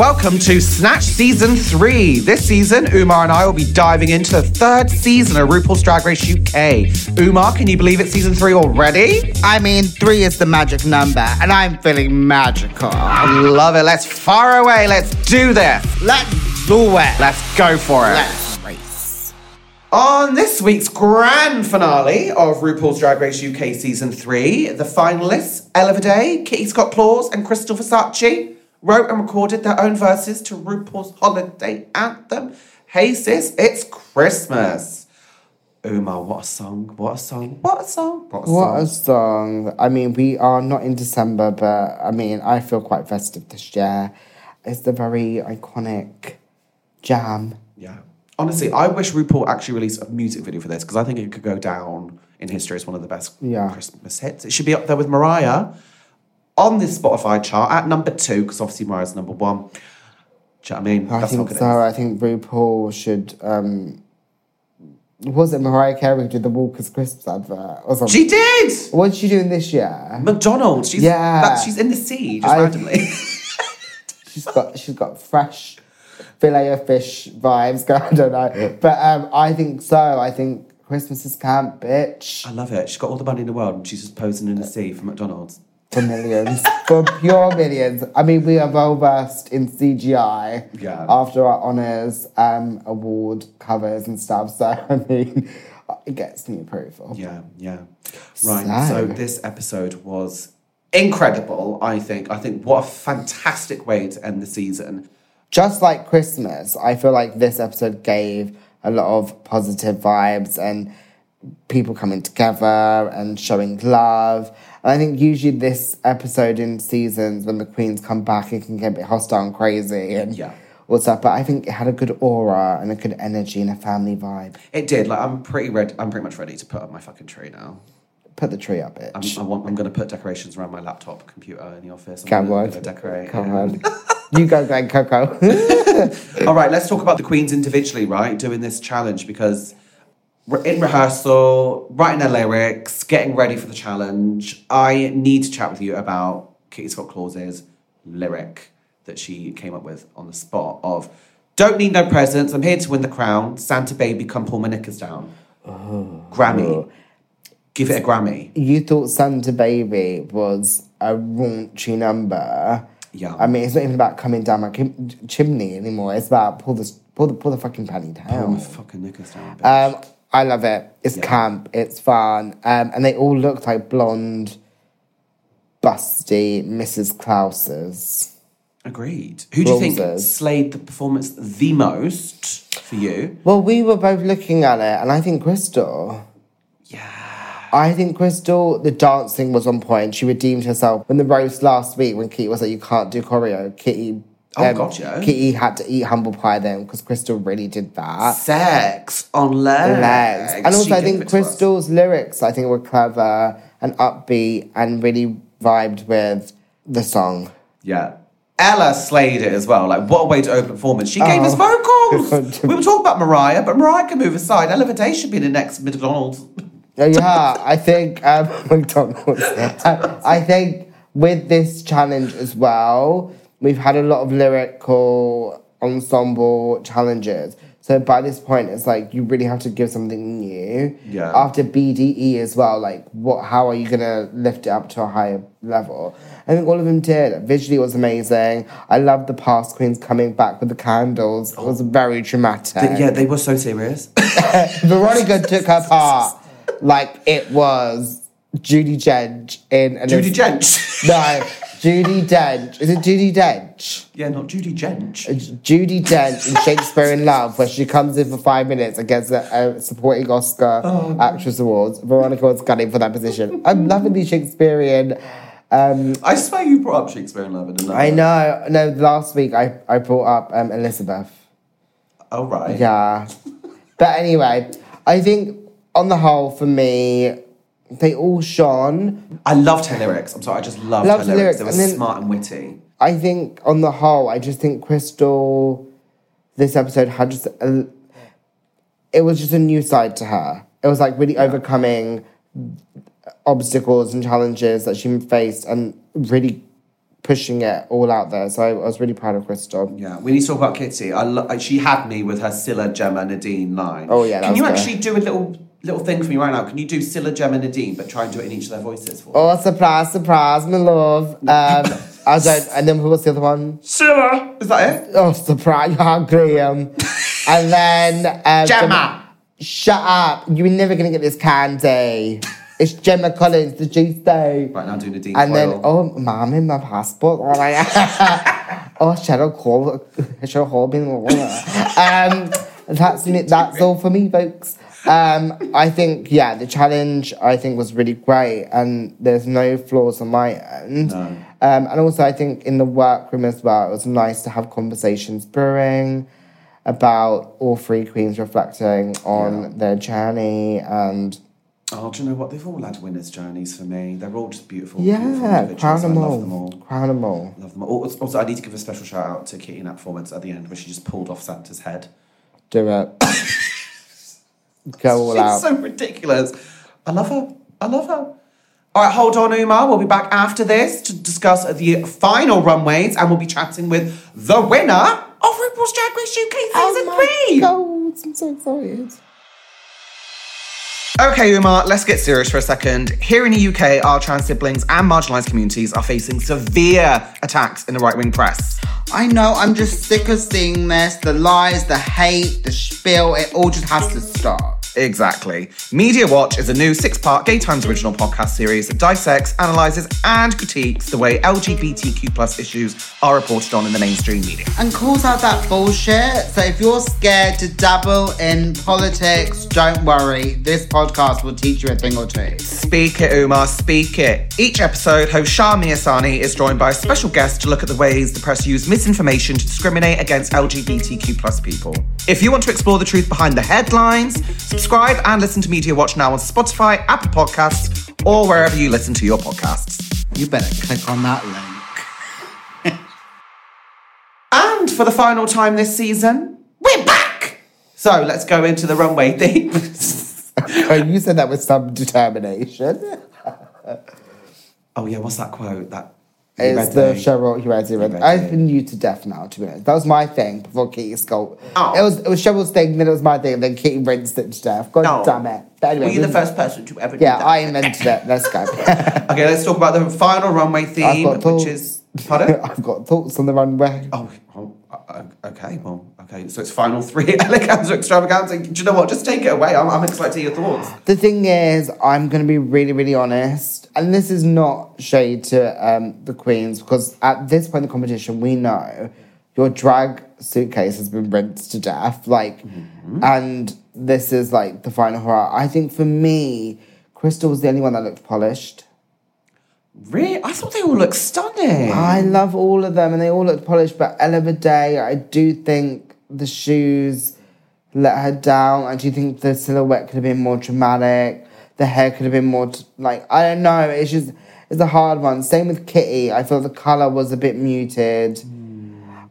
Welcome to Snatch Season 3. This season, Umar and I will be diving into the third season of RuPaul's Drag Race UK. Umar, can you believe it's season 3 already? I mean, three is the magic number, and I'm feeling magical. I love it. Let's fire away. Let's do this. Let's do it. Let's go for it. Let's race. On this week's grand finale of RuPaul's Drag Race UK Season 3, the finalists, Ella Day, Kitty Scott Claus, and Krystal Versace, wrote and recorded their own verses to RuPaul's holiday anthem, Hey Sis, It's Christmas. Umar, what a song, what a song, what a song, what a What a song. song. I mean, we are not in December, but I mean, I feel quite festive this year. It's the very iconic jam. Yeah. Honestly, I wish RuPaul actually released a music video for this because I think it could go down in history as one of the best Yeah. Christmas hits. It should be up there with Mariah on this Spotify chart at number two because obviously Mariah's number one. Do you know what I mean? I That's think so. I think RuPaul should. um Was it Mariah Carey who did the Walker's Crisps advert or something? She did! What's she doing this year? McDonald's. She's, Yeah. that, she's in the sea just I- randomly. She's got she's got fresh fillet of fish vibes going. I don't know, but um, I think so. I think Christmas is camp, bitch, I love it. She's got all the money in the world and she's just posing in the sea for McDonald's. For millions, for pure millions. I mean, we are well versed in CGI. Yeah. After our honors um, award covers and stuff, so I mean, it gets me approval. Yeah, yeah. Right. So. So- this episode was incredible, I think. I think what a fantastic way to end the season. just like Christmas, I feel like this episode gave a lot of positive vibes and people coming together and showing love. I think usually this episode in seasons, when the queens come back, it can get a bit hostile and crazy and Yeah. what's up. But I think it had a good aura and a good energy and a family vibe. It did. Like I'm pretty ready. I'm pretty much ready to put up my fucking tree now. Put the tree up, I'm, bitch. I want. I'm going to put decorations around my laptop computer in the office. I'm Come gonna, on. gonna decorate. On. you go, Glen Coco. All right. Let's talk about the queens individually, right? Doing this challenge because in rehearsal, writing their lyrics, getting ready for the challenge. I need to chat with you about Kitty Scott Claus's lyric that she came up with on the spot of "Don't need no presents. I'm here to win the crown. Santa baby, come pull my knickers down." Grammy. Give it a Grammy. you thought Santa Baby was a raunchy number. Yeah. I mean, it's not even about coming down my kim- chimney anymore. It's about pull the pull the pull the fucking panty down. Pull my fucking knickers down. bitch. Um, I love it. It's Yeah. camp. It's fun. Um, and they all look like blonde, busty Mrs. Claus's. Agreed. Who do you think slayed the performance the most for you? Well, we were both looking at it, and I think Krystal. Yeah. I think Krystal, the dancing was on point. She redeemed herself when the roast last week when Kitty was like, "You can't do choreo." Kitty, um, Oh, gotcha. Kitty had to eat humble pie then because Krystal really did that. Sex on legs. Legs. And also, She I think it to us. Krystal's lyrics, I think, were clever and upbeat and really vibed with the song. Yeah. Ella slayed it as well. Like, what a way to open a performance. She gave us Oh. vocals. we were talking about Mariah, but Mariah can move aside. Ella Day should be the next McDonald's. Uh, Yeah, I think um, McDonald's. I, I think with this challenge as well, we've had a lot of lyrical ensemble challenges. So by this point, it's like you really have to give something new. Yeah. After BDE as well, like what? How are you gonna lift it up to a higher level? I think all of them did. Visually, it was amazing. I love the past queens coming back with the candles. It was very dramatic. yeah, they were so serious. Veronica took her part like it was Judi Dench in an Judi Dench. No, Judi Dench. Is it Judi Dench? yeah, not Judi Dench. It's Judi Dench in Shakespeare in Love, where she comes in for five minutes and gets a, a supporting Oscar Oh. actress awards. Veronica was gunning for that position. I'm loving the Shakespearean. Um, I swear you brought up Shakespeare in Love another. I know. No, last week I, I brought up um, Elizabeth. Oh, right. Yeah. but anyway, I think on the whole, for me, they all shone. I loved her lyrics. I'm sorry, I just loved, Loved her lyrics. lyrics, They were then- smart and witty. I think on the whole, I just think Krystal, this episode had just a, it was just a new side to her. It was like really overcoming obstacles and challenges that she faced and really pushing it all out there. So I, was really proud of Krystal. Yeah, we need to talk about Kitty. I lo- she had me with her Cilla, Gemma, Nadine line. Oh, yeah, Can you good. actually do a little little thing for me right now? Can you do Cilla, Gemma, Nadine, but try and do it in each of their voices for me? Oh, surprise, surprise, my love. Um, I don't, and then who was the other one? Cilla! Is that it? Oh, surprise, oh, Graham. and then uh, Gemma! Shut up! You're never gonna get this candy. It's Gemma Collins, the G Stone. Right now, do Nadine And then, oh, mom, in my passport. Oh, my oh Cheryl Cole, Cheryl Corbin. um, that's me, that's all for me, folks. Um, I think, yeah, the challenge I think was really great, and there's no flaws on my end. No. Um, and also, I think in the workroom as well, it was nice to have conversations brewing about all three queens reflecting on Yeah. their journey and Oh, do you know what? They've all had winners' journeys for me. They're all just beautiful. beautiful yeah, individuals. crown them I all. love them all. Crown them all. Love them all. Also, I need to give a special shout out to Kitty in that performance at the end where she just pulled off Santa's head. Do it. Go all She's out. so ridiculous. I love her. I love her. All right, hold on, Umar. We'll be back after this to discuss the final runways, and we'll be chatting with the winner of RuPaul's Drag Race UK season three. God, I'm so excited. Okay, Umar, let's get serious for a second. Here in the UK, our trans siblings and marginalised communities are facing severe attacks in the right wing press. I know, I'm just sick of seeing this. The lies, the hate, the spiel, it all just has to stop. Exactly. Media Watch is a new six part Gay Times original podcast series that dissects, analyses, and critiques the way LGBTQ plus issues are reported on in the mainstream media. And calls out that bullshit. So if you're scared to dabble in politics, don't worry. This podcast will teach you a thing or two. Speak it, Umar, speak it. Each episode, host Shami Asani is joined by a special guest to look at the ways the press use misinformation to discriminate against LGBTQ plus people. If you want to explore the truth behind the headlines, subscribe and listen to Media Watch now on Spotify, Apple Podcasts, or wherever you listen to your podcasts. You better click on that link. And for the final time this season, we're back! So let's go into the runway theme. Oh, you said that with some determination. oh yeah, what's that quote? That read the Cheryl read it. I've been you to death now, to be honest. That was my thing before Kitty Skull. Oh. It was it was Cheryl's thing, then it was my thing, and then Kitty rinsed it to death. God No. damn it. But anyway, Were you the first person to ever do Yeah, that? I invented it. Let's go. Okay, let's talk about the final runway theme, which is. Pardon? I've got thoughts on the runway. Oh, okay, well, okay. So it's final three, eleganza, extravaganza. Do you know what? Just take it away. I'm, I'm excited to hear your thoughts. The thing is, I'm going to be really, really honest, and this is not shade to um, the queens because at this point in the competition, we know your drag suitcase has been rinsed to death. Like, and this is like the final hurrah. I think for me, Krystal was the only one that looked polished. Really? I thought they all looked stunning. I love all of them and they all looked polished, but Ella Day, I do think the shoes let her down. I do think the silhouette could have been more dramatic. The hair could have been more, t- like, I don't know. It's just, it's a hard one. Same with Kitty. I thought the colour was a bit muted.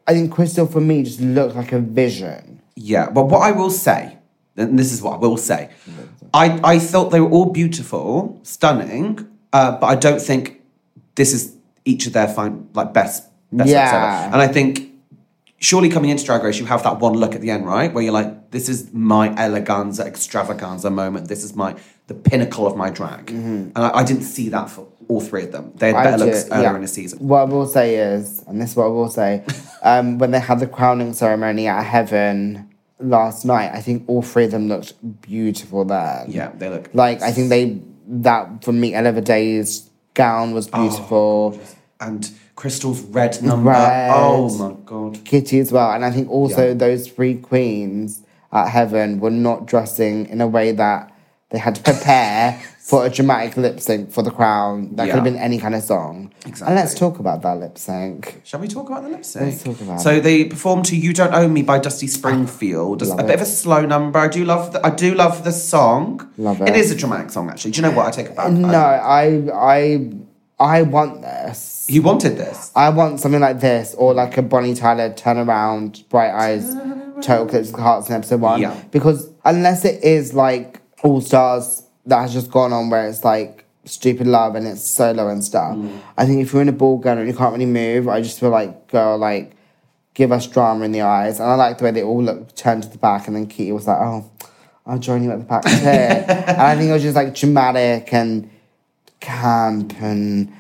I think Krystal, for me, just looked like a vision. Yeah, but what I will say, and this is what I will say, I, I thought they were all beautiful, stunning, uh, but I don't think this is each of their fine, like best, best looks ever. Yeah. And I think surely coming into Drag Race, you have that one look at the end, right? Where you're like, this is my eleganza, extravaganza moment. This is my the pinnacle of my drag. And I, I didn't see that for all three of them. They had better looks earlier yeah. in the season. What I will say is, and this is what I will say, um, when they had the crowning ceremony at Heaven last night, I think all three of them looked beautiful there. Yeah, they look Like I think they that for me, Ella Vaday's gown was Oh, beautiful. and Krystal's red number. Red. Oh my god. Kitty as well, and I think also Yeah. those three queens at Heaven were not dressing in a way that they had to prepare for a dramatic lip sync for the crown. That Yeah. could have been any kind of song. Exactly. And let's talk about that lip sync. Shall we talk about the lip sync? Let's talk about So they performed to "You Don't Own Me" by Dusty Springfield. A bit of a slow number. I do love. The, I do love the song. Love It it. is a dramatic song, actually. Do you know what? I take it back. No, I- I I want this. you wanted this. I want something like this, or like a Bonnie Tyler turn around, bright eyes, total eclipse of hearts in episode one. Yeah. Because unless it is like All Stars that has just gone on, where it's like stupid love and it's solo and stuff. Mm. I think if you're in a ball gown and you can't really move, I just feel like girl, like give us drama in the eyes. And I like the way they all look turned to the back and then Kitty was like, Oh, I'll join you at the back too. and I think it was just like dramatic and camp and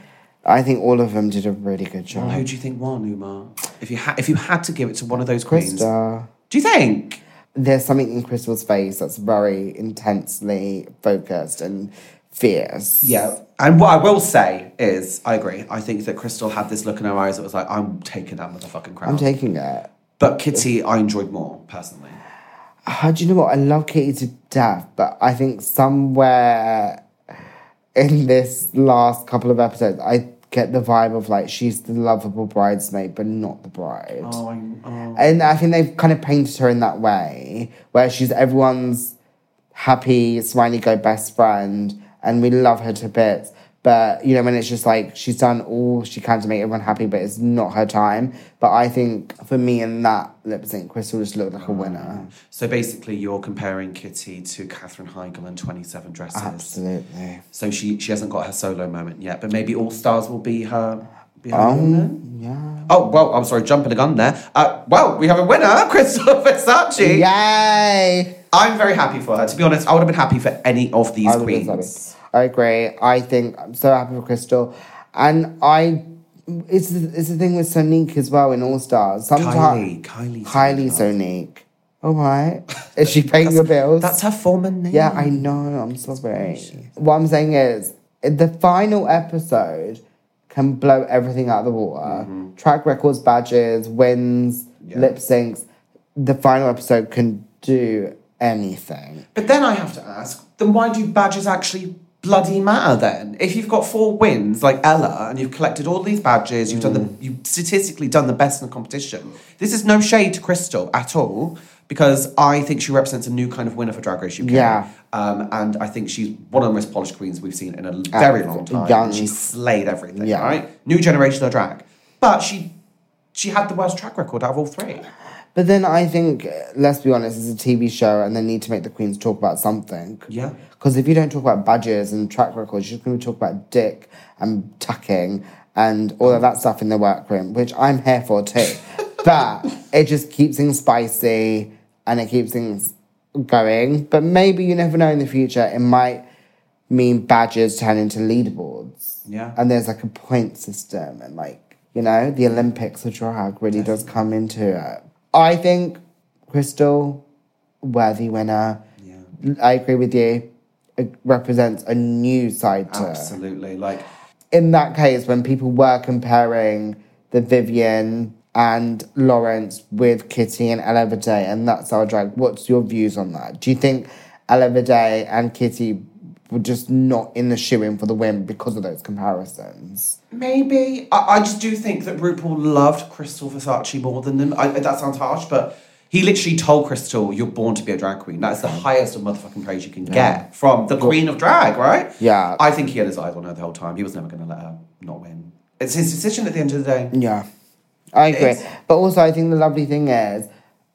I think all of them did a really good job. Who do you think won, Umar? If you had, if you had to give it to one of those queens, Krista. do you think? There's something in Krystal's face that's very intensely focused and fierce. Yeah. And what I will say is, I agree. I think that Krystal had this look in her eyes that was like, I'm taking that motherfucking crown. I'm taking it. but Kitty, I enjoyed more personally. How do you know what? I love Kitty to death, but I think somewhere in this last couple of episodes, I get the vibe of like she's the lovable bridesmaid, but not the bride. Oh, oh. And I think they've kind of painted her in that way, where she's everyone's happy, smiley go best friend, and we love her to bits. But you know, when it's just like she's done all she can to make everyone happy, but it's not her time. But I think for me in that lip sync, Krystal just looked like a winner. So basically, you're comparing Kitty to Katherine Heigl in 27 Dresses. Absolutely. So she she hasn't got her solo moment yet, but maybe All Stars will be her. Be her Um, yeah. Oh well, I'm sorry, jumping the gun there. Uh, well, we have a winner, Krystal Versace. Yay! I'm very happy for her. To be honest, I would have been happy for any of these I would have queens. I agree. I think I'm so happy for Krystal, and I. It's the, it's the thing with Sonique as well in All Stars. Kylie, Sometimes Kylie, Kylie Sonique. All right, is she paying your bills? That's her former name. yeah, I know. I'm sorry. What I'm saying is, the final episode can blow everything out of the water. Mm-hmm. Track records, badges, wins, Yeah. lip syncs. The final episode can do anything. But then I have to ask, then why do badges actually bloody matter then? If you've got four wins like Ella and you've collected all these badges, you've done Mm. the you've statistically done the best in the competition. This is no shade to Krystal at all. Because I think she represents a new kind of winner for Drag Race UK. Yeah. Um, and I think she's one of the most polished queens we've seen in a very long time. young. She slayed everything, Yeah. right? New generation of drag. But she she had the worst track record out of all three. But then I think, let's be honest, it's a TV show and they need to make the queens talk about something. Yeah. Because if you don't talk about badges and track records, you're just going to talk about dick and tucking and all of that stuff in the workroom, which I'm here for too. but it just keeps things spicy and it keeps things going. But maybe you never know in the future, it might mean badges turn into leaderboards. Yeah. And there's like a point system and like, you know, the Olympics of drag really does come into it. I think Krystal, worthy winner. Yeah. I agree with you. It represents a new side to. Absolutely. Like In that case, when people were comparing the Vivienne and Lawrence with Kitty and Ella Day and that's our drag, what's your views on that? Do you think Ella Day and Kitty were just not in the shoe in for the win because of those comparisons? Maybe. I, I just do think that RuPaul loved Krystal Versace more than them. I, that sounds harsh, but he literally told Krystal, "You're born to be a drag queen. That's the highest of motherfucking praise you can get from the queen of drag, right?" Yeah. I think he had his eyes on her the whole time. He was never going to let her not win. It's his decision at the end of the day. Yeah, I agree. It's- But also, I think the lovely thing is,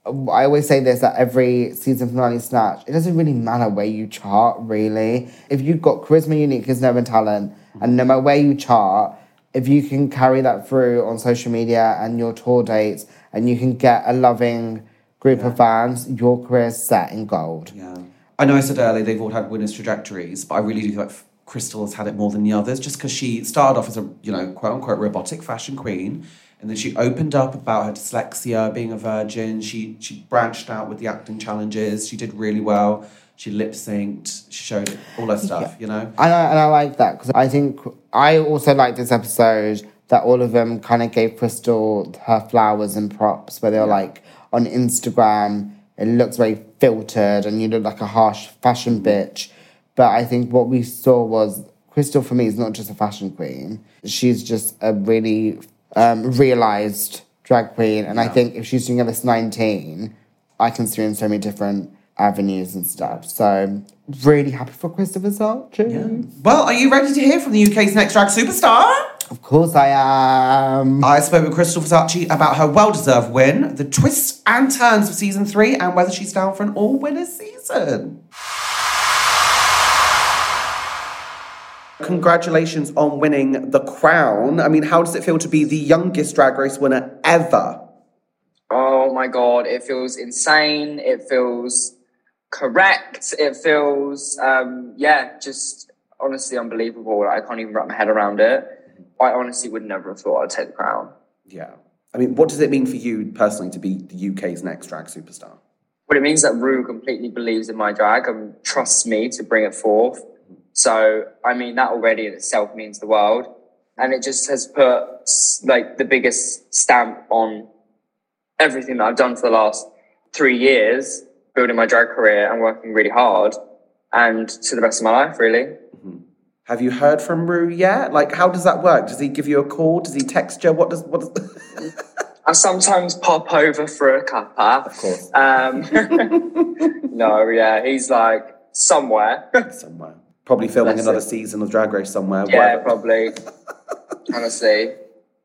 I always say this at every season finale snatch. It doesn't really matter where you chart, really. If you've got charisma, uniqueness, nerve, and talent, and no matter where you chart, if you can carry that through on social media and your tour dates, and you can get a loving group of fans, your career's set in gold. Yeah. I know I said earlier they've all had winners' trajectories, but I really do feel like Krystal has had it more than the others just because she started off as a, you know, quote unquote robotic fashion queen. And then she opened up about her dyslexia, being a virgin. She she branched out with the acting challenges. She did really well. She lip synced. She showed all her stuff, you know? And I, and I like that because I think I also like this episode that all of them kind of gave Krystal her flowers and props where they were like on Instagram, it looks very filtered and you look like a harsh fashion bitch. But I think what we saw was Krystal for me is not just a fashion queen. She's just a really um, realized drag queen. And I think if she's doing this 19, I can see her in so many different avenues and stuff. So really happy for Christopher Versace. Well, are you ready to hear from the UK's next drag superstar? Of course I am. I spoke with Krystal Versace about her well deserved win, the twists and turns of season three, and whether she's down for an all-winner season. Congratulations on winning the crown. I mean, how does it feel to be the youngest drag race winner ever? Oh my god, it feels insane. It feels correct. It feels, um, yeah, just honestly unbelievable. I can't even wrap my head around it. I honestly would never have thought I'd take the crown. Yeah. I mean, what does it mean for you personally to be the UK's next drag superstar? But it means that Ru completely believes in my drag and trusts me to bring it forth. So, I mean, that already in itself means the world. And it just has put like the biggest stamp on everything that I've done for the last three years, building my drag career and working really hard and to the rest of my life, really. Have you heard from Ru yet? Like, how does that work? Does he give you a call? Does he text you? What does, what does... I sometimes pop over for a cuppa. Of course. Um, no, yeah, he's like somewhere. somewhere. Probably filming That's another it. season of Drag Race somewhere. yeah, whatever. probably. Honestly.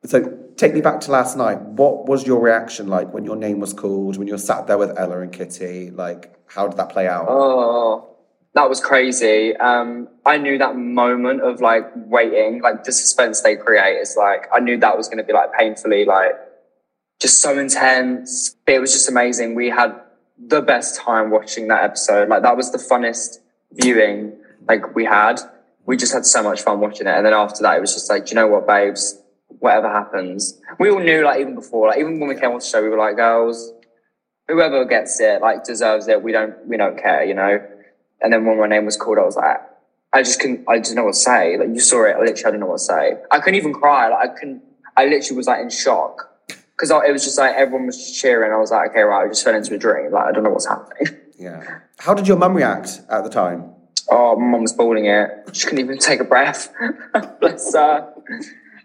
So take me back to last night. What was your reaction like when your name was called, when you were sat there with Ella and Kitty? Like, how did that play out? Oh, that was crazy. Um, I knew that moment of like waiting, like the suspense they create is like, I knew that was going to be like painfully, like just so intense. But it was just amazing. We had the best time watching that episode. Like that was the funnest viewing like we had. We just had so much fun watching it. And then after that, it was just like, you know what, babes? Whatever happens, we all knew like even before, like even when we came off the show, we were like, girls, whoever gets it like deserves it. We don't we don't care, you know. And then when my name was called, I was like, I just couldn't. I didn't know what to say. Like you saw it, I literally I didn't know what to say. I couldn't even cry. Like I couldn't. I literally was like in shock because it was just like everyone was just cheering. I was like, okay, right. I just fell into a dream. Like I don't know what's happening. Yeah. How did your mum react at the time? Oh, mum was bawling it. She couldn't even take a breath. Bless her.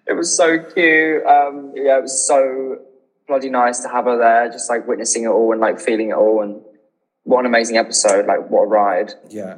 It was so cute. Um, yeah, it was so bloody nice to have her there, just like witnessing it all and like feeling it all. And what an amazing episode! Like what a ride. Yeah.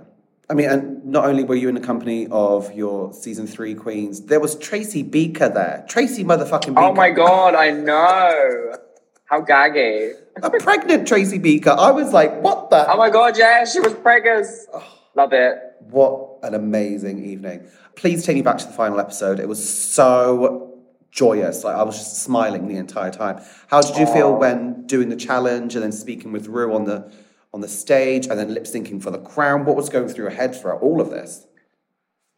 I mean, and not only were you in the company of your season three queens, there was Tracy Beaker there. Tracy motherfucking Beaker. Oh my god, I know. How gaggy. A pregnant Tracy Beaker. I was like, what the? Oh my god, yeah, she was preggers. Love it. What an amazing evening. Please take me back to the final episode. It was so joyous. Like I was just smiling the entire time. How did you feel when doing the challenge and then speaking with Ru on the on the stage and then lip syncing for the crown? What was going through your head throughout all of this?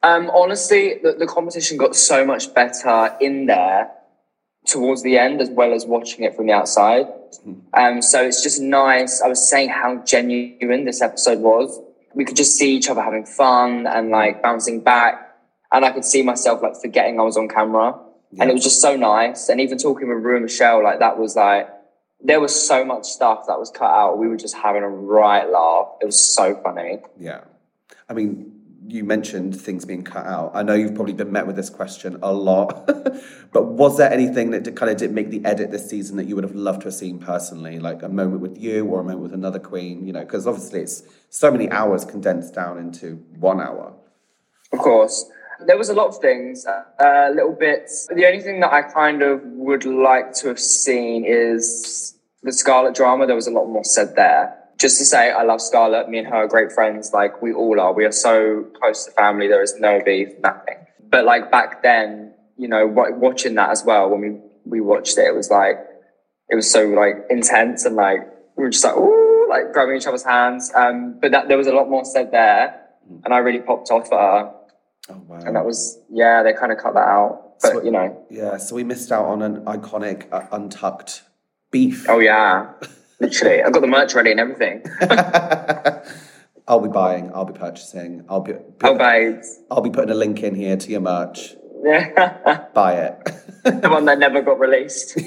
Um, honestly, the, the competition got so much better in there towards the end, as well as watching it from the outside. Um, so it's just nice. I was saying how genuine this episode was. We could just see each other having fun and like bouncing back, and I could see myself like forgetting I was on camera, and it was just so nice. And even talking with Ru and Michelle, like that was like there was so much stuff that was cut out. We were just having a right laugh. It was so funny. Yeah. I mean, you mentioned things being cut out. I know you've probably been met with this question a lot, but was there anything that did, kind of did make the edit this season that you would have loved to have seen personally, like a moment with you or a moment with another queen? You know, because obviously it's so many hours condensed down into one hour. Of course. There was a lot of things, uh, little bits. The only thing that I kind of would like to have seen is the Scarlett drama. There was a lot more said there. Just to say, I love Scarlett. Me and her are great friends. Like we all are. We are so close to family. There is no beef, nothing. But like back then, you know, watching that as well when we we watched it, it was like it was so like intense and like we were just like ooh, like grabbing each other's hands. Um, but that there was a lot more said there, and I really popped off at her. Oh wow! And that was, yeah, they kind of cut that out. But, So- you know, yeah, so we missed out on an iconic uh, untucked beef. oh, yeah, literally. I've got the merch ready and everything. I'll be buying. I'll be purchasing. I'll be. Oh, babes. I'll be putting a link in here to your merch. Yeah. Buy it. the one that never got released.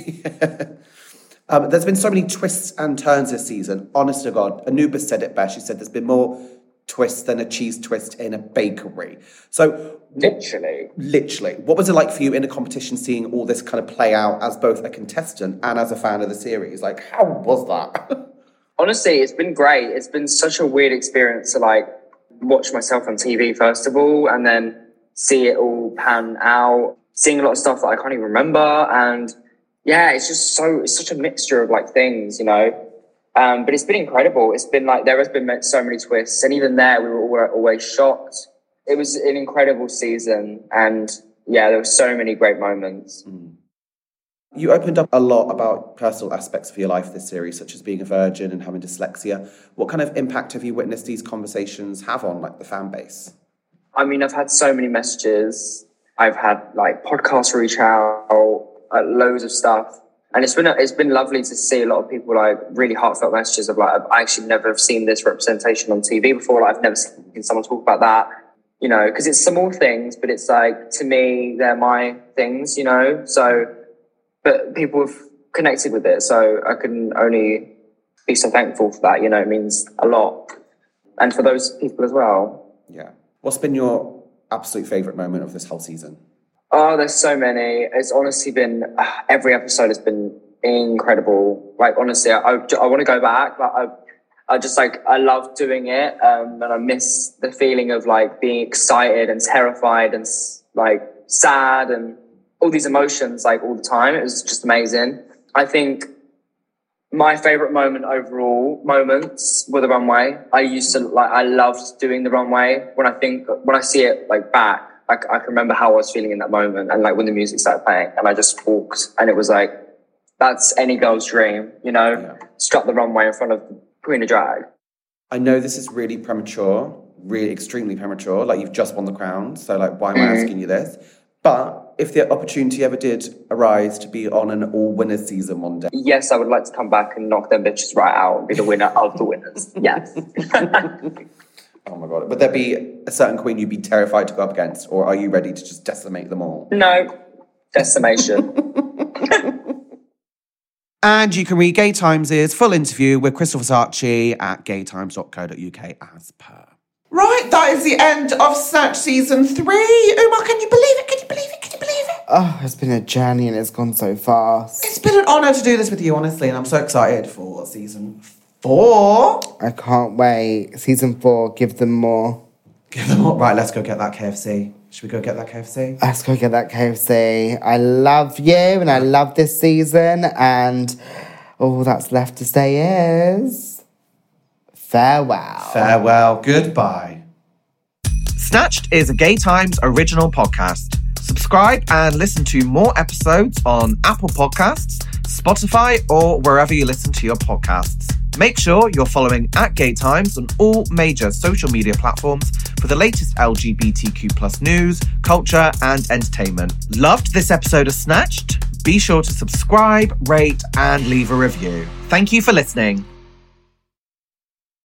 Um, there's been so many twists and turns this season. Honest to God, Anubis said it best. She said there's been more twists than a cheese twist in a bakery. So, literally. literally, what was it like for you in a competition seeing all this kind of play out as both a contestant and as a fan of the series? Like, how was that? Honestly, it's been great. It's been such a weird experience to like watch myself on TV, first of all, and then see it all pan out, seeing a lot of stuff that I can't even remember. And yeah, it's just so, it's such a mixture of like things, you know. Um, but it's been incredible. It's been like, there has been so many twists. And even there, we were always shocked. it was an incredible season, and yeah, there were so many great moments. You opened up a lot about personal aspects of your life this series, such as being a virgin and having dyslexia. What kind of impact have you witnessed these conversations have on like the fan base? I mean, I've had so many messages. I've had like podcasts reach out, uh, loads of stuff, and it's been it's been lovely to see a lot of people like really heartfelt messages of like I actually never have seen this representation on TV before. Like I've never seen someone talk about that. You know, because it's small things, but it's like to me they're my things. You know, so but people have connected with it, so I can only be so thankful for that. You know, it means a lot, and for those people as well. Yeah. What's been your absolute favorite moment of this whole season? Oh, there's so many. It's honestly been uh, every episode has been incredible. Like honestly, I, I, I want to go back. Like I, I just like I love doing it, um, and I miss the feeling of like being excited and terrified and like sad and all these emotions like all the time. It was just amazing. I think my favorite moment overall moments were the runway. I used to like I loved doing the runway. When I think when I see it like back, I, I can remember how I was feeling in that moment and like when the music started playing and I just walked and it was like that's any girl's dream, you know, Yeah. strut the runway in front of the Queen of Drag. I know this is really premature, really extremely premature. Like you've just won the crown, so like why am I mm-hmm. asking you this? But if the opportunity ever did arise to be on an all winners season one day, Yes, I would like to come back and knock them bitches right out and be the winner of the winners. Yes. oh my god, would there be a certain queen you'd be terrified to go up against, or are you ready to just decimate them all? no. Decimation. And you can read Gay Times' full interview with Krystal Versace at gaytimes.co.uk as per. Right, that is the end of Snatch Season 3. Umar, can you believe it? Can you believe it? Can you believe it? Oh, it's been a journey and it's gone so fast. It's been an honour to do this with you, honestly, and I'm so excited for Season 4. I can't wait. Season four, give them more. Give them all. Right, let's go get that KFC. Should we go get that KFC? Let's go get that KFC. I love you and I love this season, and all that's left to say is farewell. Farewell, goodbye. Snatched is a Gay Times original podcast. Subscribe and listen to more episodes on Apple Podcasts, Spotify, or wherever you listen to your podcasts. Make sure you're following at Gay Times on all major social media platforms for the latest LGBTQ plus news, culture, and entertainment. Loved this episode of Snatched? Be sure to subscribe, rate, and leave a review. Thank you for listening.